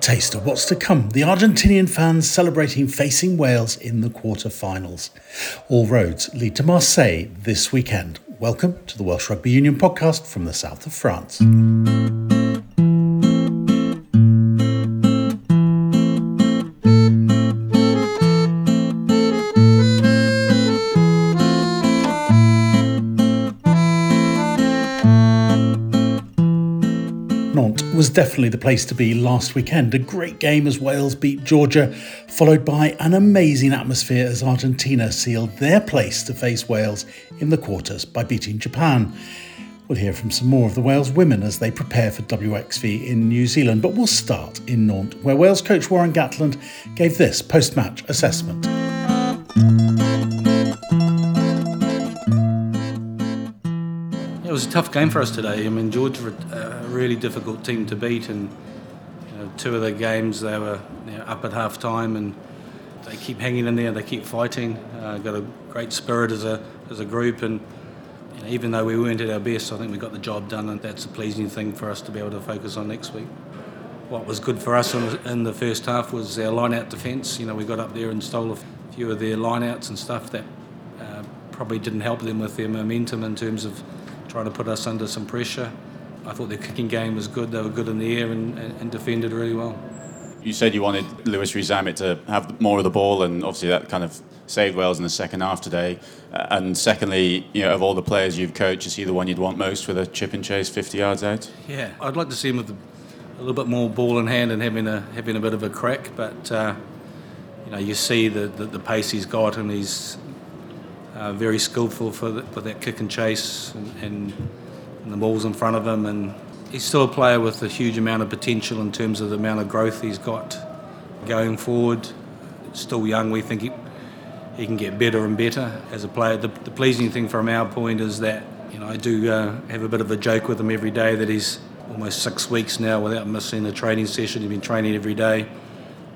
taste of what's to come. The Argentinian fans celebrating facing Wales in the quarter-finals. All roads lead to Marseille this weekend. Welcome to the Welsh Rugby Union podcast from the south of France. Definitely the place to be last weekend. A great game as Wales beat Georgia, followed by an amazing atmosphere as Argentina sealed their place to face Wales in the quarters by beating Japan. We'll hear from some more of the Wales women as they prepare for WXV in New Zealand, but we'll start in Nantes, where Wales coach Warren Gatland gave this post match assessment. Was a tough game for us today. I mean, Georgia were a really difficult team to beat, and you know, two of their games they were you know, up at half time, and they keep hanging in there. They keep fighting. Uh, got a great spirit as a as a group, and you know, even though we weren't at our best, I think we got the job done, and that's a pleasing thing for us to be able to focus on next week. What was good for us in, in the first half was our line-out defence. You know, we got up there and stole a few of their line-outs and stuff that uh, probably didn't help them with their momentum in terms of trying to put us under some pressure. I thought their kicking game was good. They were good in the air and, and, and defended really well. You said you wanted Louis Rees-Zammit to have more of the ball, and obviously that kind of saved Wales in the second half today. Uh, and secondly, you know, of all the players you've coached, is he the one you'd want most with a chip and chase 50 yards out? Yeah, I'd like to see him with a, a little bit more ball in hand and having a having a bit of a crack. But uh, you know, you see the, the, the pace he's got, and he's uh, very skillful for, the, for that kick and chase and, and, and, the balls in front of him. And he's still a player with a huge amount of potential in terms of the amount of growth he's got going forward. Still young, we think he, he can get better and better as a player. The, the pleasing thing from our point is that you know I do uh, have a bit of a joke with him every day that he's almost six weeks now without missing a training session. He's been training every day.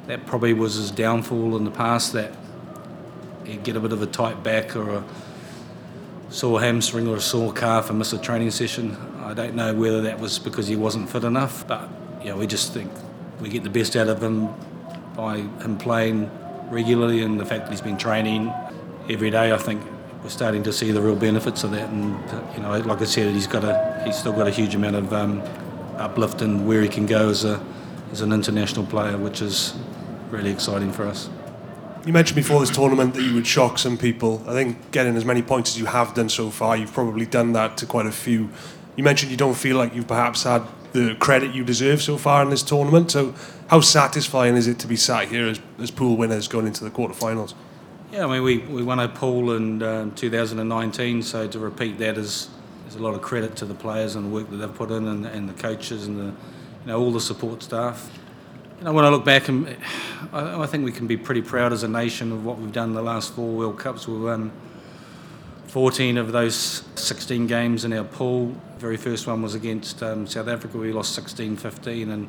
That probably was his downfall in the past. That he'd get a bit of a tight back or a sore hamstring or a sore calf and miss a training session. I don't know whether that was because he wasn't fit enough, but you know, we just think we get the best out of him by him playing regularly and the fact that he's been training every day. I think we're starting to see the real benefits of that. And you know, like I said, he's got a he's still got a huge amount of um, uplift and where he can go as a as an international player, which is really exciting for us. You mentioned before this tournament that you would shock some people. I think getting as many points as you have done so far, you've probably done that to quite a few. You mentioned you don't feel like you've perhaps had the credit you deserve so far in this tournament. So, how satisfying is it to be sat here as, as pool winners going into the quarterfinals? Yeah, I mean, we, we won a pool in um, 2019, so to repeat that is, is a lot of credit to the players and the work that they've put in and, and the coaches and the, you know, all the support staff. You know, when I look back, and I, I, think we can be pretty proud as a nation of what we've done the last four World Cups. We've won 14 of those 16 games in our pool. The very first one was against um, South Africa. We lost 16-15 and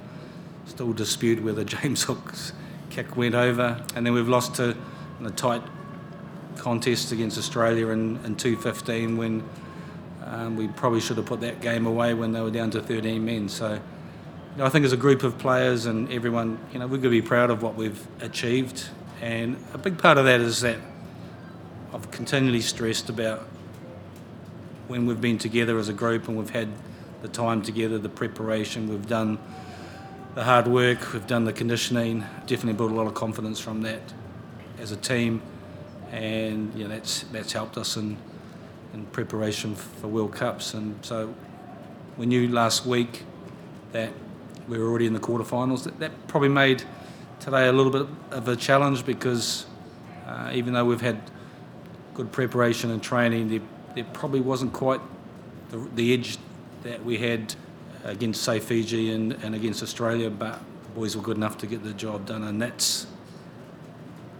still dispute whether James Hook's kick went over. And then we've lost to a tight contest against Australia in, in 2-15 when um, we probably should have put that game away when they were down to 13 men. So I think as a group of players and everyone, you know, we've got to be proud of what we've achieved. And a big part of that is that I've continually stressed about when we've been together as a group and we've had the time together, the preparation, we've done the hard work, we've done the conditioning, definitely built a lot of confidence from that as a team. And you know, that's, that's helped us in, in preparation for World Cups. And so we knew last week that we were already in the quarterfinals. That, that probably made today a little bit of a challenge because uh, even though we've had good preparation and training, there, there probably wasn't quite the, the, edge that we had against, say, Fiji and, and against Australia, but the boys were good enough to get the job done, and that's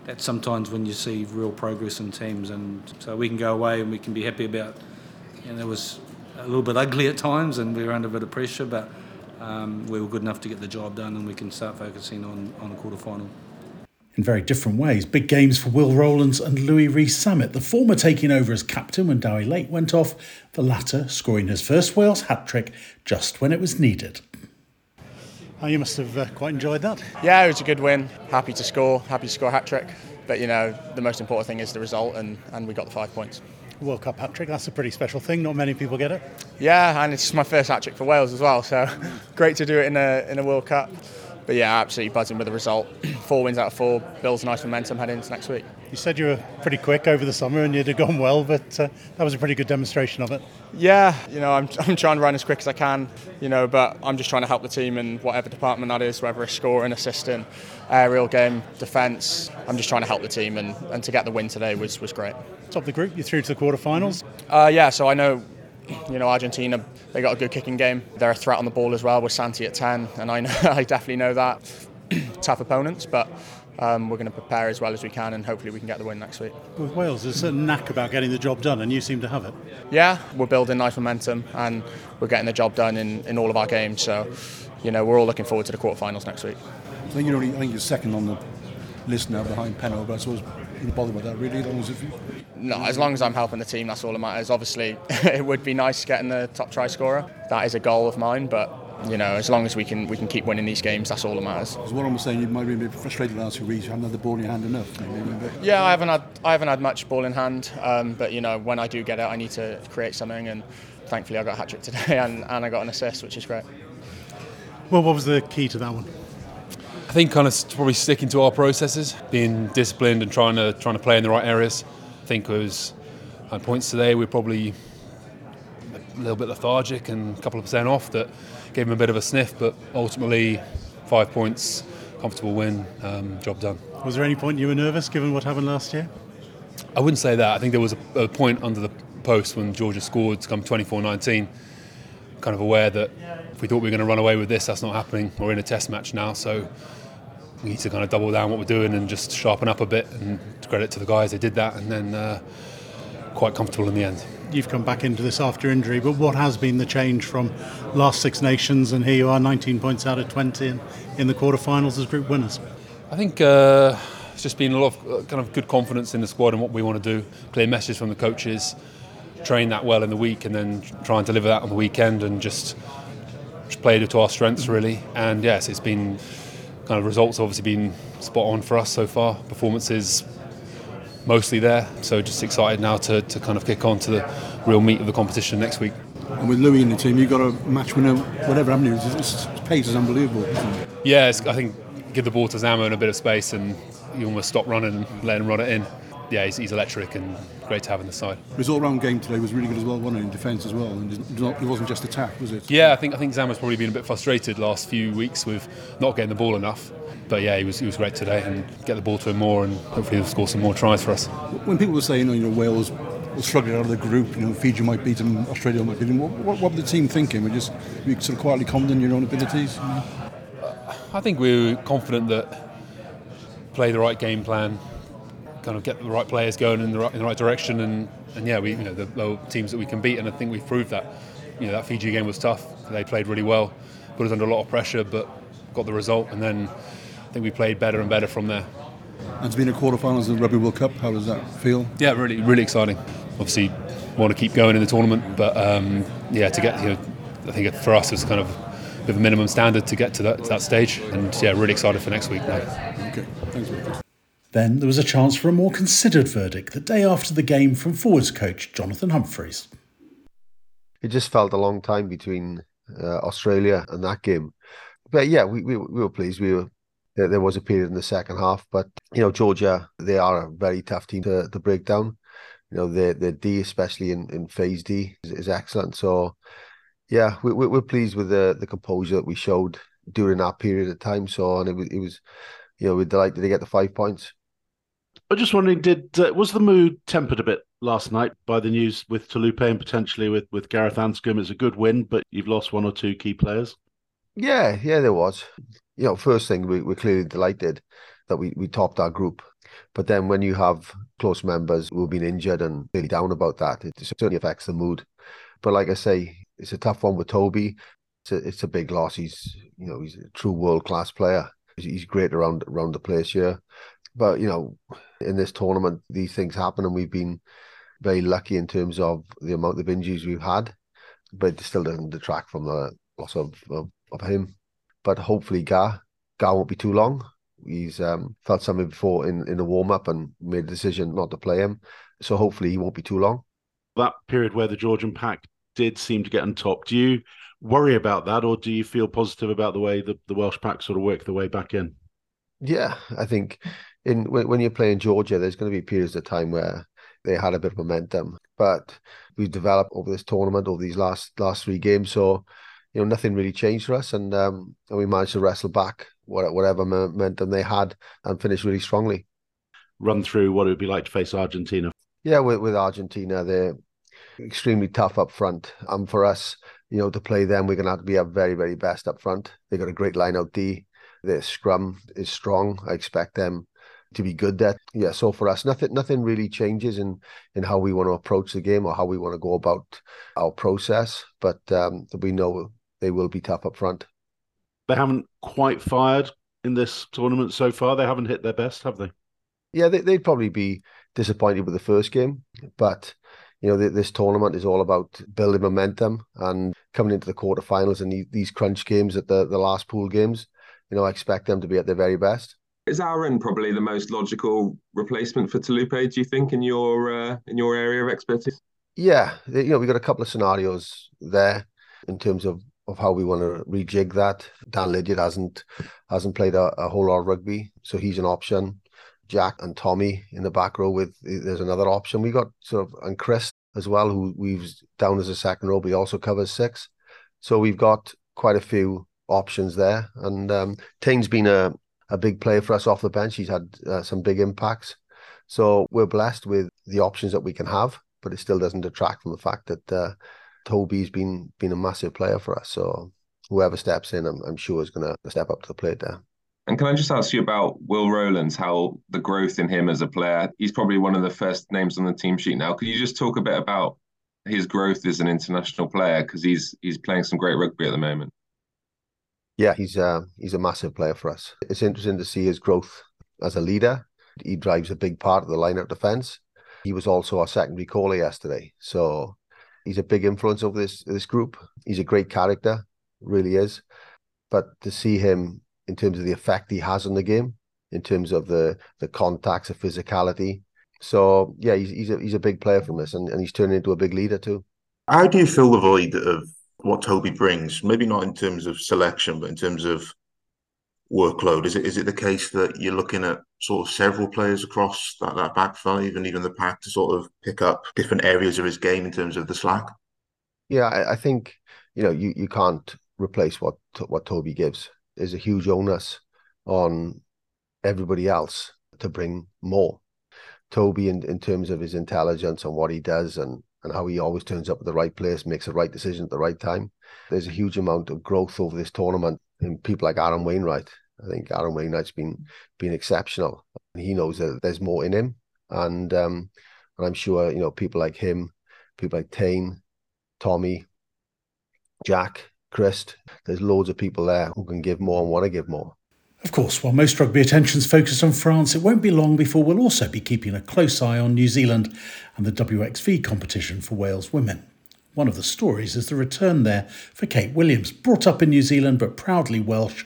that's sometimes when you see real progress in teams, and so we can go away and we can be happy about. You know, it was a little bit ugly at times, and we were under a bit of pressure, but um, we were good enough to get the job done and we can start focusing on, on the quarter final. In very different ways, big games for Will Rowlands and Louis Rees-Zammit, the former taking over as captain when Dewi Lake went off, the latter scoring his first Wales hat trick just when it was needed. Oh, you must have uh, quite enjoyed that. Yeah, it was a good win. Happy to score, happy to score a hat trick. But you know, the most important thing is the result, and, and we got the five points. World Cup hat trick, that's a pretty special thing. Not many people get it. Yeah, and it's my first hat trick for Wales as well, so great to do it in a, in a World Cup. But yeah, absolutely buzzing with the result. four wins out of four builds nice momentum heading into next week. You said you were pretty quick over the summer and you'd have gone well, but uh, that was a pretty good demonstration of it. Yeah, you know, I'm, I'm trying to run as quick as I can, you know, but I'm just trying to help the team in whatever department that is, whether it's scoring, assisting, aerial game, defence. I'm just trying to help the team, and, and to get the win today was, was great. Top of the group, you're through to the quarterfinals. Uh, yeah, so I know you know, Argentina, they got a good kicking game. They're a threat on the ball as well with Santi at 10, and I know I definitely know that. Tough opponents, but um, we're going to prepare as well as we can, and hopefully we can get the win next week. With Wales, there's a certain knack about getting the job done, and you seem to have it. Yeah, we're building nice momentum, and we're getting the job done in, in all of our games. So, you know, we're all looking forward to the quarterfinals next week. I think you're only, I think you're second on the list now behind Penno, but I suppose you bother with that really, as long as if you... No, as long as I'm helping the team, that's all that matters. Obviously, it would be nice getting the top try scorer. That is a goal of mine, but you know, as long as we can we can keep winning these games, that's all that matters. Because what I'm saying, you might be a bit frustrated the last few weeks. You haven't had the ball in your hand enough. Yeah, I haven't had I haven't had much ball in hand, um, but you know, when I do get it, I need to create something, and thankfully I got a hat trick today, and, and I got an assist, which is great. Well, what was the key to that one? I think kind of probably sticking to our processes, being disciplined and trying to trying to play in the right areas. I think it was on points today we're probably a little bit lethargic and a couple of percent off that gave them a bit of a sniff, but ultimately five points, comfortable win, um, job done. Was there any point you were nervous given what happened last year? I wouldn't say that. I think there was a, a point under the post when Georgia scored to come 24-19. Kind of aware that if we thought we were going to run away with this, that's not happening. We're in a test match now, so we need to kind of double down what we're doing and just sharpen up a bit. And credit to the guys, they did that, and then uh, quite comfortable in the end. You've come back into this after injury, but what has been the change from last Six Nations and here you are, 19 points out of 20 in, in the quarterfinals as group winners? I think uh, it's just been a lot of uh, kind of good confidence in the squad and what we want to do. Clear message from the coaches, train that well in the week, and then try and deliver that on the weekend, and just, just play to our strengths really. And yes, it's been kind of results obviously been spot on for us so far. Performances mostly there. So just excited now to, to kind of kick on to the real meat of the competition next week. And with Louis in the team, you've got a match winner, whatever avenue. His pace is unbelievable. Yeah, I think give the ball to Zamo in a bit of space and you almost stop running and let him run it in. Yeah, he's, he's electric and great to have on the side. His all-round game today was really good as well, wasn't it, in defence as well? And it wasn't just attack, was it? Yeah, I think I think Zamo's probably been a bit frustrated last few weeks with not getting the ball enough. But yeah, he was he was great today and get the ball to him more and hopefully he'll score some more tries for us. When people were saying, you know, Wales will struggle out of the group, you know, Fiji might beat them, Australia might beat them, what, what, what were the team thinking? Were just were you sort of quietly confident in your own abilities? I think we were confident that play the right game plan, kind of get the right players going in the right, in the right direction, and, and yeah, we you know the low teams that we can beat, and I think we've proved that. You know that Fiji game was tough. They played really well, put us under a lot of pressure, but got the result, and then I think we played better and better from there. And to be in a quarterfinals of the Rugby World Cup, how does that feel? Yeah, really, really exciting. Obviously, want to keep going in the tournament, but um, yeah, to get you know, I think for us it's kind of a bit of a minimum standard to get to that, to that stage, and yeah, really excited for next week now. Okay, thanks. Then there was a chance for a more considered verdict the day after the game from forwards coach Jonathan Humphreys. It just felt a long time between uh, Australia and that game, but yeah, we, we, we were pleased. We were there, was a period in the second half, but you know Georgia they are a very tough team to, to break down. You know their their D, especially in, in phase D, is, is excellent. So yeah, we, we, we're pleased with the the composure that we showed during that period of time. So and it was it was you know we're delighted to get the five points. I'm just wondering, did uh, was the mood tempered a bit last night by the news with Taulupe and potentially with with Gareth Anscombe? It's a good win, but you've lost one or two key players. Yeah, yeah, there was. You know, first thing we, we're clearly delighted that we, we topped our group. But then when you have close members who have been injured and really down about that, it certainly affects the mood. But like I say, it's a tough one with Toby. It's a, it's a big loss. He's you know he's a true world class player. He's, he's great around around the place here. But you know, in this tournament, these things happen, and we've been very lucky in terms of the amount of injuries we've had. But it still doesn't detract from the loss of, of, of him. but hopefully Gar Gar won't be too long. He's um, felt something before in in the warm up and made a decision not to play him, so hopefully he won't be too long. That period where the Georgian pack did seem to get on top. Do you worry about that, or do you feel positive about the way the, the Welsh pack sort of work their way back in? Yeah, I think in when, when you're playing Georgia, there's going to be periods of time where they had a bit of momentum, but we've developed over this tournament over these last last three games. So you know nothing really changed for us, and um, and we managed to wrestle back whatever momentum they had and finish really strongly. Run through what it would be like to face Argentina. Yeah, with, with Argentina, they're extremely tough up front, and for us, you know, to play them, we're going to have to be our very very best up front. They've got a great line out D. Their scrum is strong. I expect them to be good at. Yeah, so for us, nothing nothing really changes in in how we want to approach the game or how we want to go about our process. But um, we know they will be tough up front. They haven't quite fired in this tournament so far. They haven't hit their best, have they? Yeah, they, would probably be disappointed with the first game, but you know this tournament is all about building momentum and coming into the quarterfinals and these crunch games at the the last pool games. You know, I expect them to be at their very best. Is Aaron probably the most logical replacement for Taulupe? Do you think in your uh, in your area of expertise? Yeah, you know we've got a couple of scenarios there in terms of, of how we want to rejig that. Dan Lydiate hasn't hasn't played a, a whole lot of rugby, so he's an option. Jack and Tommy in the back row with there's another option. We got sort of and Chris as well, who we've down as a second row, but he also covers six. So we've got quite a few options there. And um, Taine's been a a big player for us off the bench. He's had uh, some big impacts. So we're blessed with the options that we can have, but it still doesn't detract from the fact that uh, Toby's been been a massive player for us. So whoever steps in, I'm, I'm sure is going to step up to the plate there. And can I just ask you about Will Rowlands, how the growth in him as a player? He's probably one of the first names on the team sheet now. Could you just talk a bit about his growth as an international player because he's he's playing some great rugby at the moment? Yeah, he's uh, he's a massive player for us. It's interesting to see his growth as a leader. He drives a big part of the line-out defence. He was also our secondary caller yesterday, so he's a big influence over this this group. He's a great character, really is. But to see him in terms of the effect he has on the game, in terms of the the contacts, the physicality. So yeah, he's he's a, he's a big player from us, and, and he's turning into a big leader too. How do you fill the void of what Toby brings? Maybe not in terms of selection, but in terms of workload. Is it is it the case that you're looking at sort of several players across that, that back five and even the pack to sort of pick up different areas of his game in terms of the slack? Yeah, I, I think you know you, you can't replace what what Toby gives. There's a huge onus on everybody else to bring more. Toby, in, in terms of his intelligence and what he does and and how he always turns up at the right place, makes the right decision at the right time. There's a huge amount of growth over this tournament in people like Aaron Wainwright. I think Aaron Wainwright's been been exceptional. He knows that there's more in him, and um, and I'm sure you know people like him, people like Taine, Tommy, Jack, Christ. There's loads of people there who can give more and want to give more. Of course, while most rugby attention's focused on France, it won't be long before we'll also be keeping a close eye on New Zealand and the WXV competition for Wales women. One of the stories is the return there for Kate Williams, brought up in New Zealand but proudly Welsh,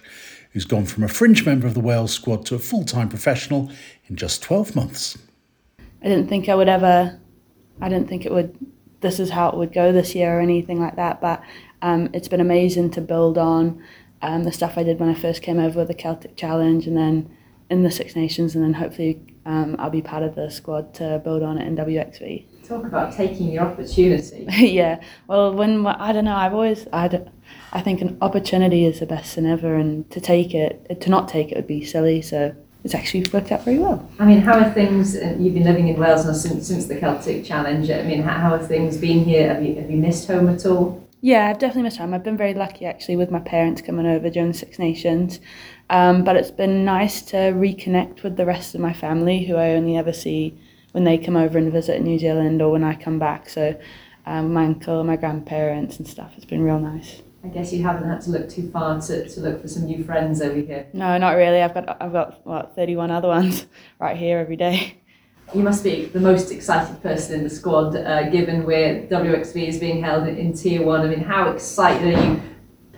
who's gone from a fringe member of the Wales squad to a full time professional in just 12 months. I didn't think I would ever, I didn't think it would, this is how it would go this year or anything like that, but um, it's been amazing to build on um, the stuff I did when I first came over with the Celtic Challenge and then in the Six Nations and then hopefully um, I'll be part of the squad to build on it in WXV. Talk about taking the opportunity. yeah, well, when I don't know, I've always I I think an opportunity is the best thing ever, and to take it, to not take it would be silly. So it's actually worked out very well. I mean, how are things? Uh, you've been living in Wales now since since the Celtic Challenge. I mean, how, how have things been here? Have you have you missed home at all? Yeah, I've definitely missed home. I've been very lucky actually with my parents coming over during the Six Nations. Um, but it's been nice to reconnect with the rest of my family who I only ever see when they come over and visit New Zealand or when I come back. So um, my uncle, my grandparents and stuff. It's been real nice. I guess you haven't had to look too far to, to look for some new friends over here. No, not really. I've got I've got what thirty one other ones right here every day. You must be the most excited person in the squad, uh, given where WXV is being held in, Tier 1. I mean, how excited are you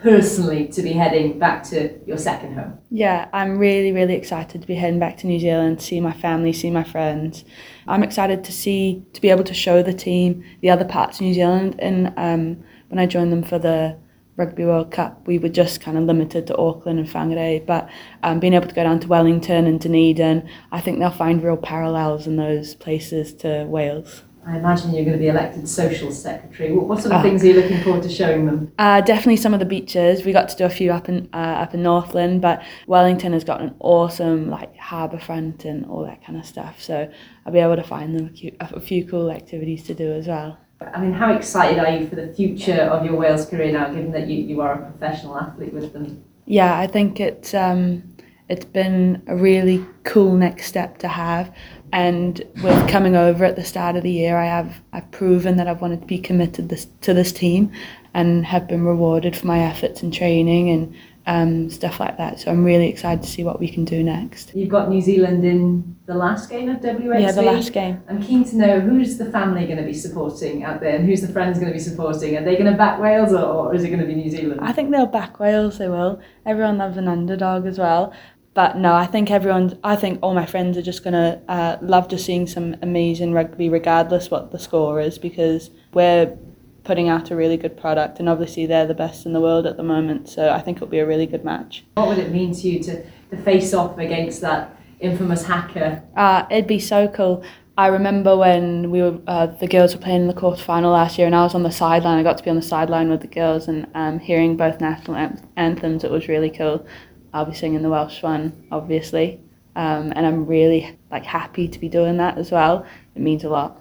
personally to be heading back to your second home? Yeah, I'm really, really excited to be heading back to New Zealand, to see my family, see my friends. I'm excited to see, to be able to show the team the other parts of New Zealand. And um, when I joined them for the Rugby World Cup, we were just kind of limited to Auckland and Whangarei, but um, being able to go down to Wellington and Dunedin, I think they'll find real parallels in those places to Wales. I imagine you're going to be elected social secretary. What, what sort of oh. things are you looking forward to showing them? Uh, definitely some of the beaches. We got to do a few up in uh, up in Northland, but Wellington has got an awesome like harbour front and all that kind of stuff. So I'll be able to find them a a few cool activities to do as well. I mean, how excited are you for the future of your Wales career now, given that you, you are a professional athlete with them? Yeah, I think it's um, it's been a really cool next step to have. And with coming over at the start of the year, I have I've proven that I've wanted to be committed this, to this team, and have been rewarded for my efforts in training and um, stuff like that. So I'm really excited to see what we can do next. You've got New Zealand in the last game of WXV. Yeah, the last game. I'm keen to know who's the family going to be supporting out there and who's the friends going to be supporting. Are they going to back Wales or, or is it going to be New Zealand? I think they'll back Wales, they will. Everyone loves an underdog as well. But no, I think everyone, I think all my friends are just going to uh, love just seeing some amazing rugby regardless what the score is because we're putting out a really good product and obviously they're the best in the world at the moment so I think it'll be a really good match. What would it mean to you to, to face off against that infamous haka? Uh, it'd be so cool. I remember when we were uh, the girls were playing in the quarter final last year and I was on the sideline. I got to be on the sideline with the girls and um, hearing both national anthems it was really cool. I'll be singing the Welsh one obviously um, and I'm really like happy to be doing that as well. It means a lot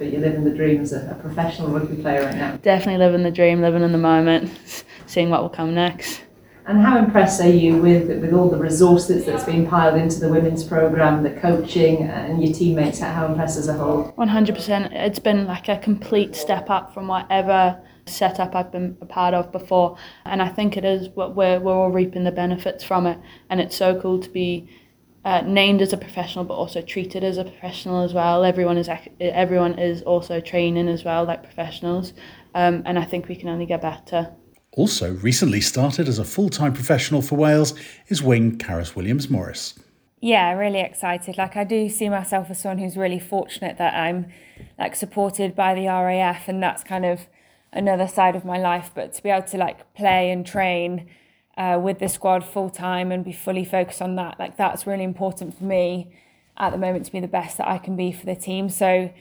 but you're living the dream as a, a professional rugby player right now. Definitely living the dream, living in the moment, seeing what will come next. And how impressed are you with with all the resources that's been piled into the women's program, the coaching, and your teammates? How impressed as a whole? One hundred percent. It's been like a complete step up from whatever setup I've been a part of before, and I think it is. what We're we're all reaping the benefits from it, and it's so cool to be uh, named as a professional but also treated as a professional as well. Everyone is everyone is also training as well like professionals, um, and I think we can only get better. Also, recently started as a full-time professional for Wales is wing Carys Williams-Morris. Yeah, really excited. Like I do see myself as someone who's really fortunate that I'm like supported by the RAF, and that's kind of another side of my life. But to be able to like play and train uh, with the squad full time and be fully focused on that. Like that's really important for me at the moment to be the best that I can be for the team. So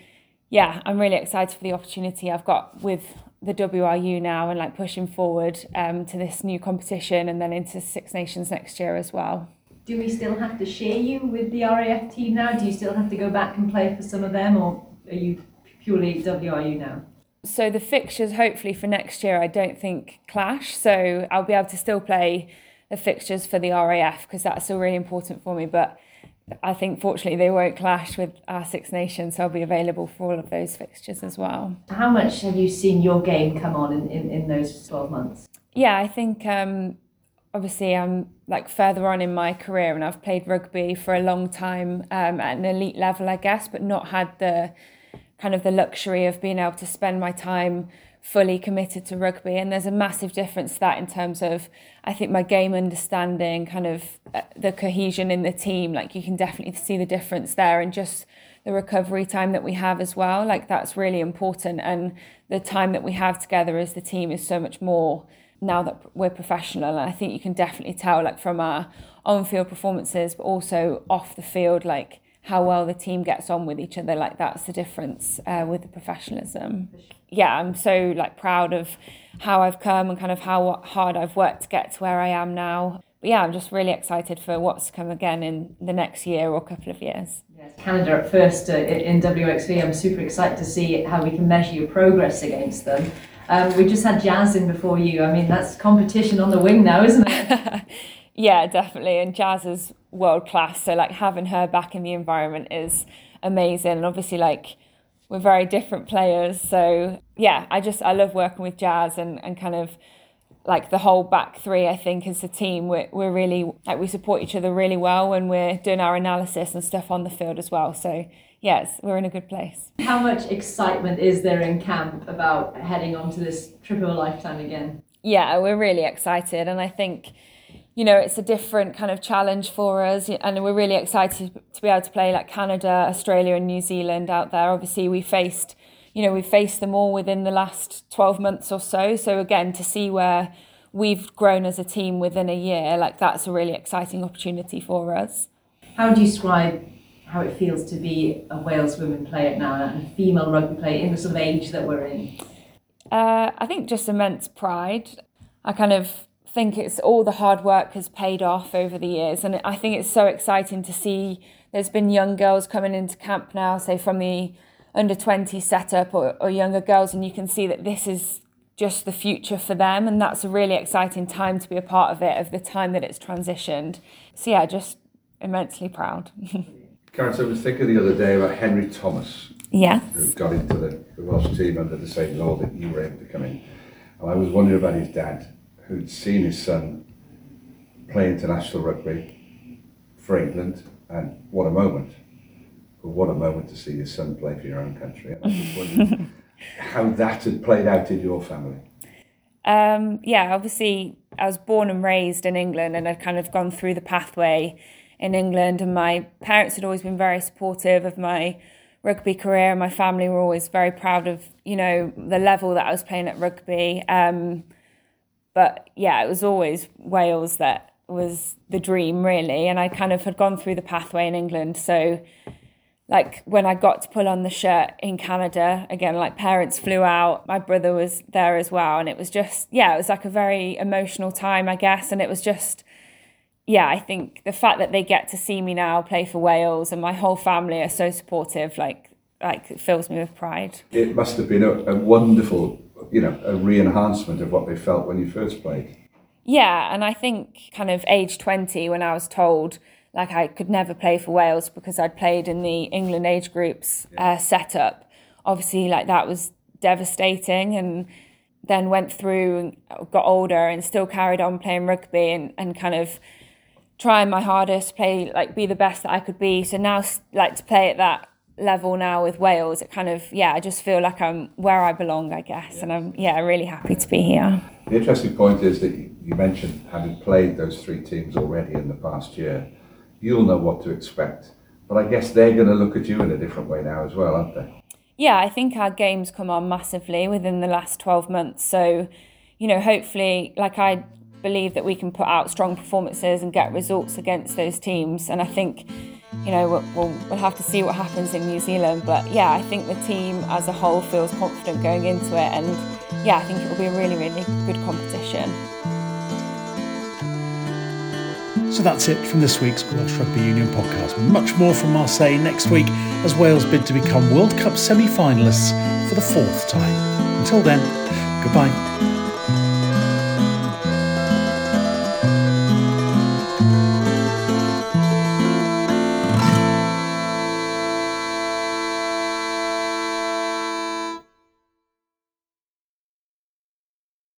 yeah, I'm really excited for the opportunity I've got with the WRU now and like pushing forward um, to this new competition and then into Six Nations next year as well. Do we still have to share you with the RAF team now? Do you still have to go back and play for some of them or are you purely WRU now? So the fixtures hopefully for next year I don't think clash so I'll be able to still play the fixtures for the RAF because that's still really important for me but I think fortunately they won't clash with our Six Nations so I'll be available for all of those fixtures as well. How much have you seen your game come on in, in, in those 12 months? Yeah I think um, obviously I'm like further on in my career and I've played rugby for a long time um, at an elite level I guess but not had the kind of the luxury of being able to spend my time fully committed to rugby. And there's a massive difference to that in terms of I think my game understanding kind of uh, the cohesion in the team. Like you can definitely see the difference there and just the recovery time that we have as well. Like that's really important. And the time that we have together as the team is so much more now that we're professional. And I think you can definitely tell like from our on field performances but also off the field like how well the team gets on with each other like that's the difference uh, with the professionalism. Yeah i'm so like proud of how i've come and kind of how hard i've worked to get to where i am now. But yeah i'm just really excited for what's to come again in the next year or couple of years. Yes, canada at first uh, in wxv i'm super excited to see how we can measure your progress against them. Um, we just had jazz in before you. I mean that's competition on the wing now isn't it yeah definitely and jazz is world class. So like having her back in the environment is amazing. And obviously like we're very different players. So yeah, I just I love working with Jazz and, and kind of like the whole back three, I think as a team, we're, we're really like we support each other really well when we're doing our analysis and stuff on the field as well. So yes, we're in a good place. How much excitement is there in camp about heading on to this trip of a lifetime again? Yeah, we're really excited, and I think you know it's a different kind of challenge for us, and we're really excited to be able to play like Canada, Australia, and New Zealand out there. Obviously, we faced you know, we've faced them all within the last 12 months or so. So again, to see where we've grown as a team within a year, like that's a really exciting opportunity for us. How do you describe how it feels to be a Wales women player now and a female rugby player in the sort of age that we're in? Uh, I think just immense pride. I kind of think it's all the hard work has paid off over the years, and I think it's so exciting to see. There's been young girls coming into camp now, say from the under 20 setup or, or younger girls, and you can see that this is just the future for them. And that's a really exciting time to be a part of it, of the time that it's transitioned. So, yeah, just immensely proud. Karen, so I was thinking the other day about Henry Thomas. Yes. Who got into the, the Welsh team under the same law that you were able to come in. And I was wondering about his dad, who'd seen his son play international rugby for England, and what a moment. But what a moment to see your son play for your own country. And I wondering how that had played out in your family. Um, yeah, obviously, I was born and raised in England and I'd kind of gone through the pathway in England. And my parents had always been very supportive of my rugby career. My family were always very proud of, you know, the level that I was playing at rugby. Um, but yeah, it was always Wales that was the dream, really. And I kind of had gone through the pathway in England. So like when I got to pull on the shirt in Canada, again, like parents flew out, my brother was there as well. And it was just, yeah, it was like a very emotional time, I guess. And it was just, yeah, I think the fact that they get to see me now play for Wales and my whole family are so supportive, like, like it fills me with pride. It must have been a, a wonderful, you know, a re-enhancement of what they felt when you first played. Yeah, and I think kind of age 20 when I was told like I could never play for Wales because I'd played in the England age groups uh, setup. Obviously, like that was devastating, and then went through and got older and still carried on playing rugby and, and kind of trying my hardest, play like be the best that I could be. So now, like to play at that level now with Wales, it kind of yeah, I just feel like I'm where I belong, I guess, yeah. and I'm yeah really happy to be here. The interesting point is that you mentioned having played those three teams already in the past year you'll know what to expect. But I guess they're going to look at you in a different way now as well, aren't they? Yeah, I think our games come on massively within the last 12 months. So, you know, hopefully, like I believe that we can put out strong performances and get results against those teams. And I think, you know, we'll, we'll, have to see what happens in New Zealand. But yeah, I think the team as a whole feels confident going into it. And yeah, I think it will be a really, really good competition. So that's it from this week's Welsh Rugby Union podcast. Much more from Marseille next week as Wales bid to become World Cup semi finalists for the fourth time. Until then, goodbye.